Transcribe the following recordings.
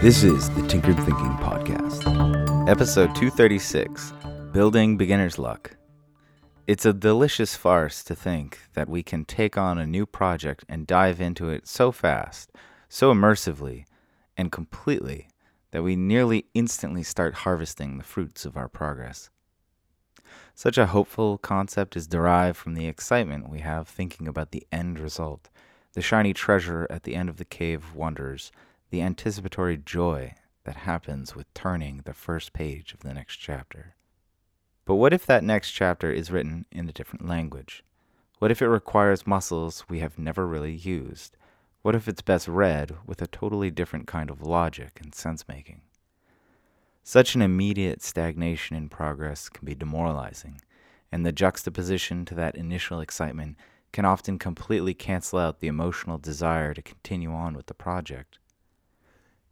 This is the Tinkered Thinking Podcast. Episode 236 Building Beginner's Luck. It's a delicious farce to think that we can take on a new project and dive into it so fast, so immersively, and completely that we nearly instantly start harvesting the fruits of our progress. Such a hopeful concept is derived from the excitement we have thinking about the end result, the shiny treasure at the end of the cave of wonders the anticipatory joy that happens with turning the first page of the next chapter. But what if that next chapter is written in a different language? What if it requires muscles we have never really used? What if it's best read with a totally different kind of logic and sense making? Such an immediate stagnation in progress can be demoralizing, and the juxtaposition to that initial excitement can often completely cancel out the emotional desire to continue on with the project.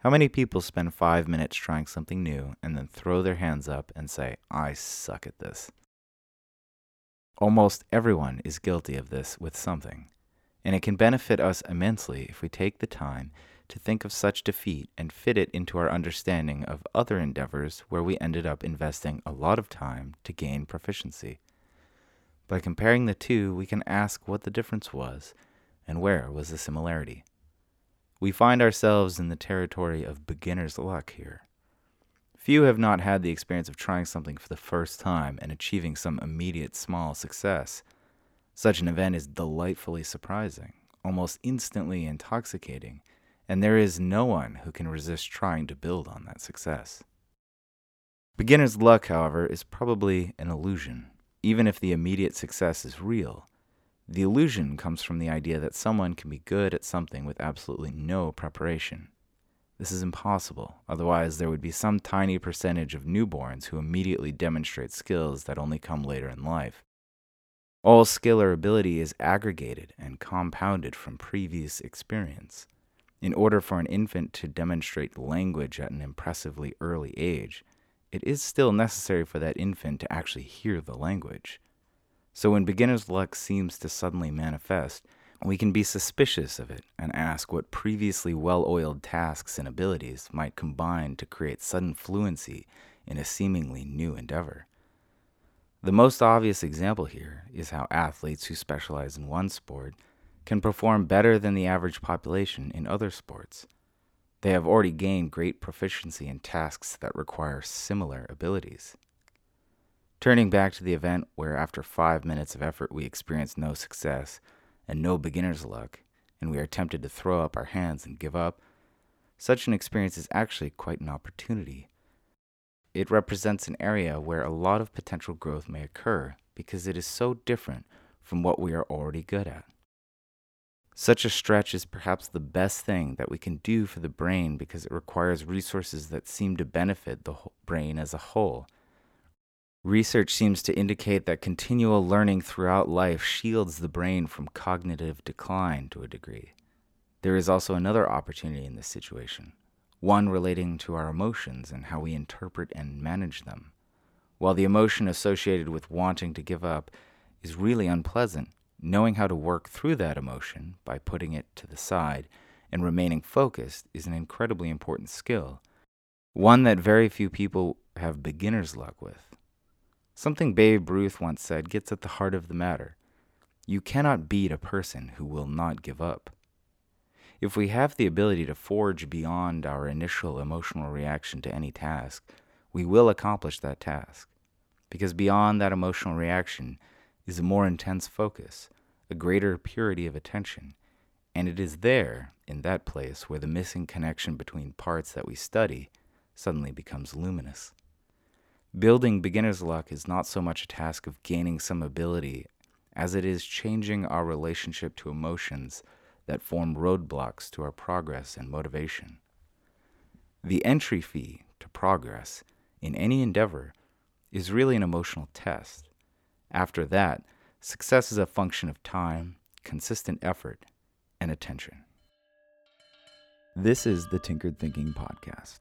How many people spend five minutes trying something new and then throw their hands up and say, I suck at this? Almost everyone is guilty of this with something, and it can benefit us immensely if we take the time to think of such defeat and fit it into our understanding of other endeavors where we ended up investing a lot of time to gain proficiency. By comparing the two, we can ask what the difference was and where was the similarity. We find ourselves in the territory of beginner's luck here. Few have not had the experience of trying something for the first time and achieving some immediate small success. Such an event is delightfully surprising, almost instantly intoxicating, and there is no one who can resist trying to build on that success. Beginner's luck, however, is probably an illusion, even if the immediate success is real. The illusion comes from the idea that someone can be good at something with absolutely no preparation. This is impossible, otherwise, there would be some tiny percentage of newborns who immediately demonstrate skills that only come later in life. All skill or ability is aggregated and compounded from previous experience. In order for an infant to demonstrate language at an impressively early age, it is still necessary for that infant to actually hear the language. So when beginner's luck seems to suddenly manifest, we can be suspicious of it and ask what previously well oiled tasks and abilities might combine to create sudden fluency in a seemingly new endeavor. The most obvious example here is how athletes who specialize in one sport can perform better than the average population in other sports. They have already gained great proficiency in tasks that require similar abilities. Turning back to the event where after five minutes of effort we experience no success and no beginner's luck, and we are tempted to throw up our hands and give up, such an experience is actually quite an opportunity. It represents an area where a lot of potential growth may occur because it is so different from what we are already good at. Such a stretch is perhaps the best thing that we can do for the brain because it requires resources that seem to benefit the brain as a whole Research seems to indicate that continual learning throughout life shields the brain from cognitive decline to a degree. There is also another opportunity in this situation, one relating to our emotions and how we interpret and manage them. While the emotion associated with wanting to give up is really unpleasant, knowing how to work through that emotion by putting it to the side and remaining focused is an incredibly important skill, one that very few people have beginner's luck with. Something Babe Ruth once said gets at the heart of the matter. You cannot beat a person who will not give up. If we have the ability to forge beyond our initial emotional reaction to any task, we will accomplish that task. Because beyond that emotional reaction is a more intense focus, a greater purity of attention, and it is there, in that place, where the missing connection between parts that we study suddenly becomes luminous. Building beginner's luck is not so much a task of gaining some ability as it is changing our relationship to emotions that form roadblocks to our progress and motivation. The entry fee to progress in any endeavor is really an emotional test. After that, success is a function of time, consistent effort, and attention. This is the Tinkered Thinking Podcast.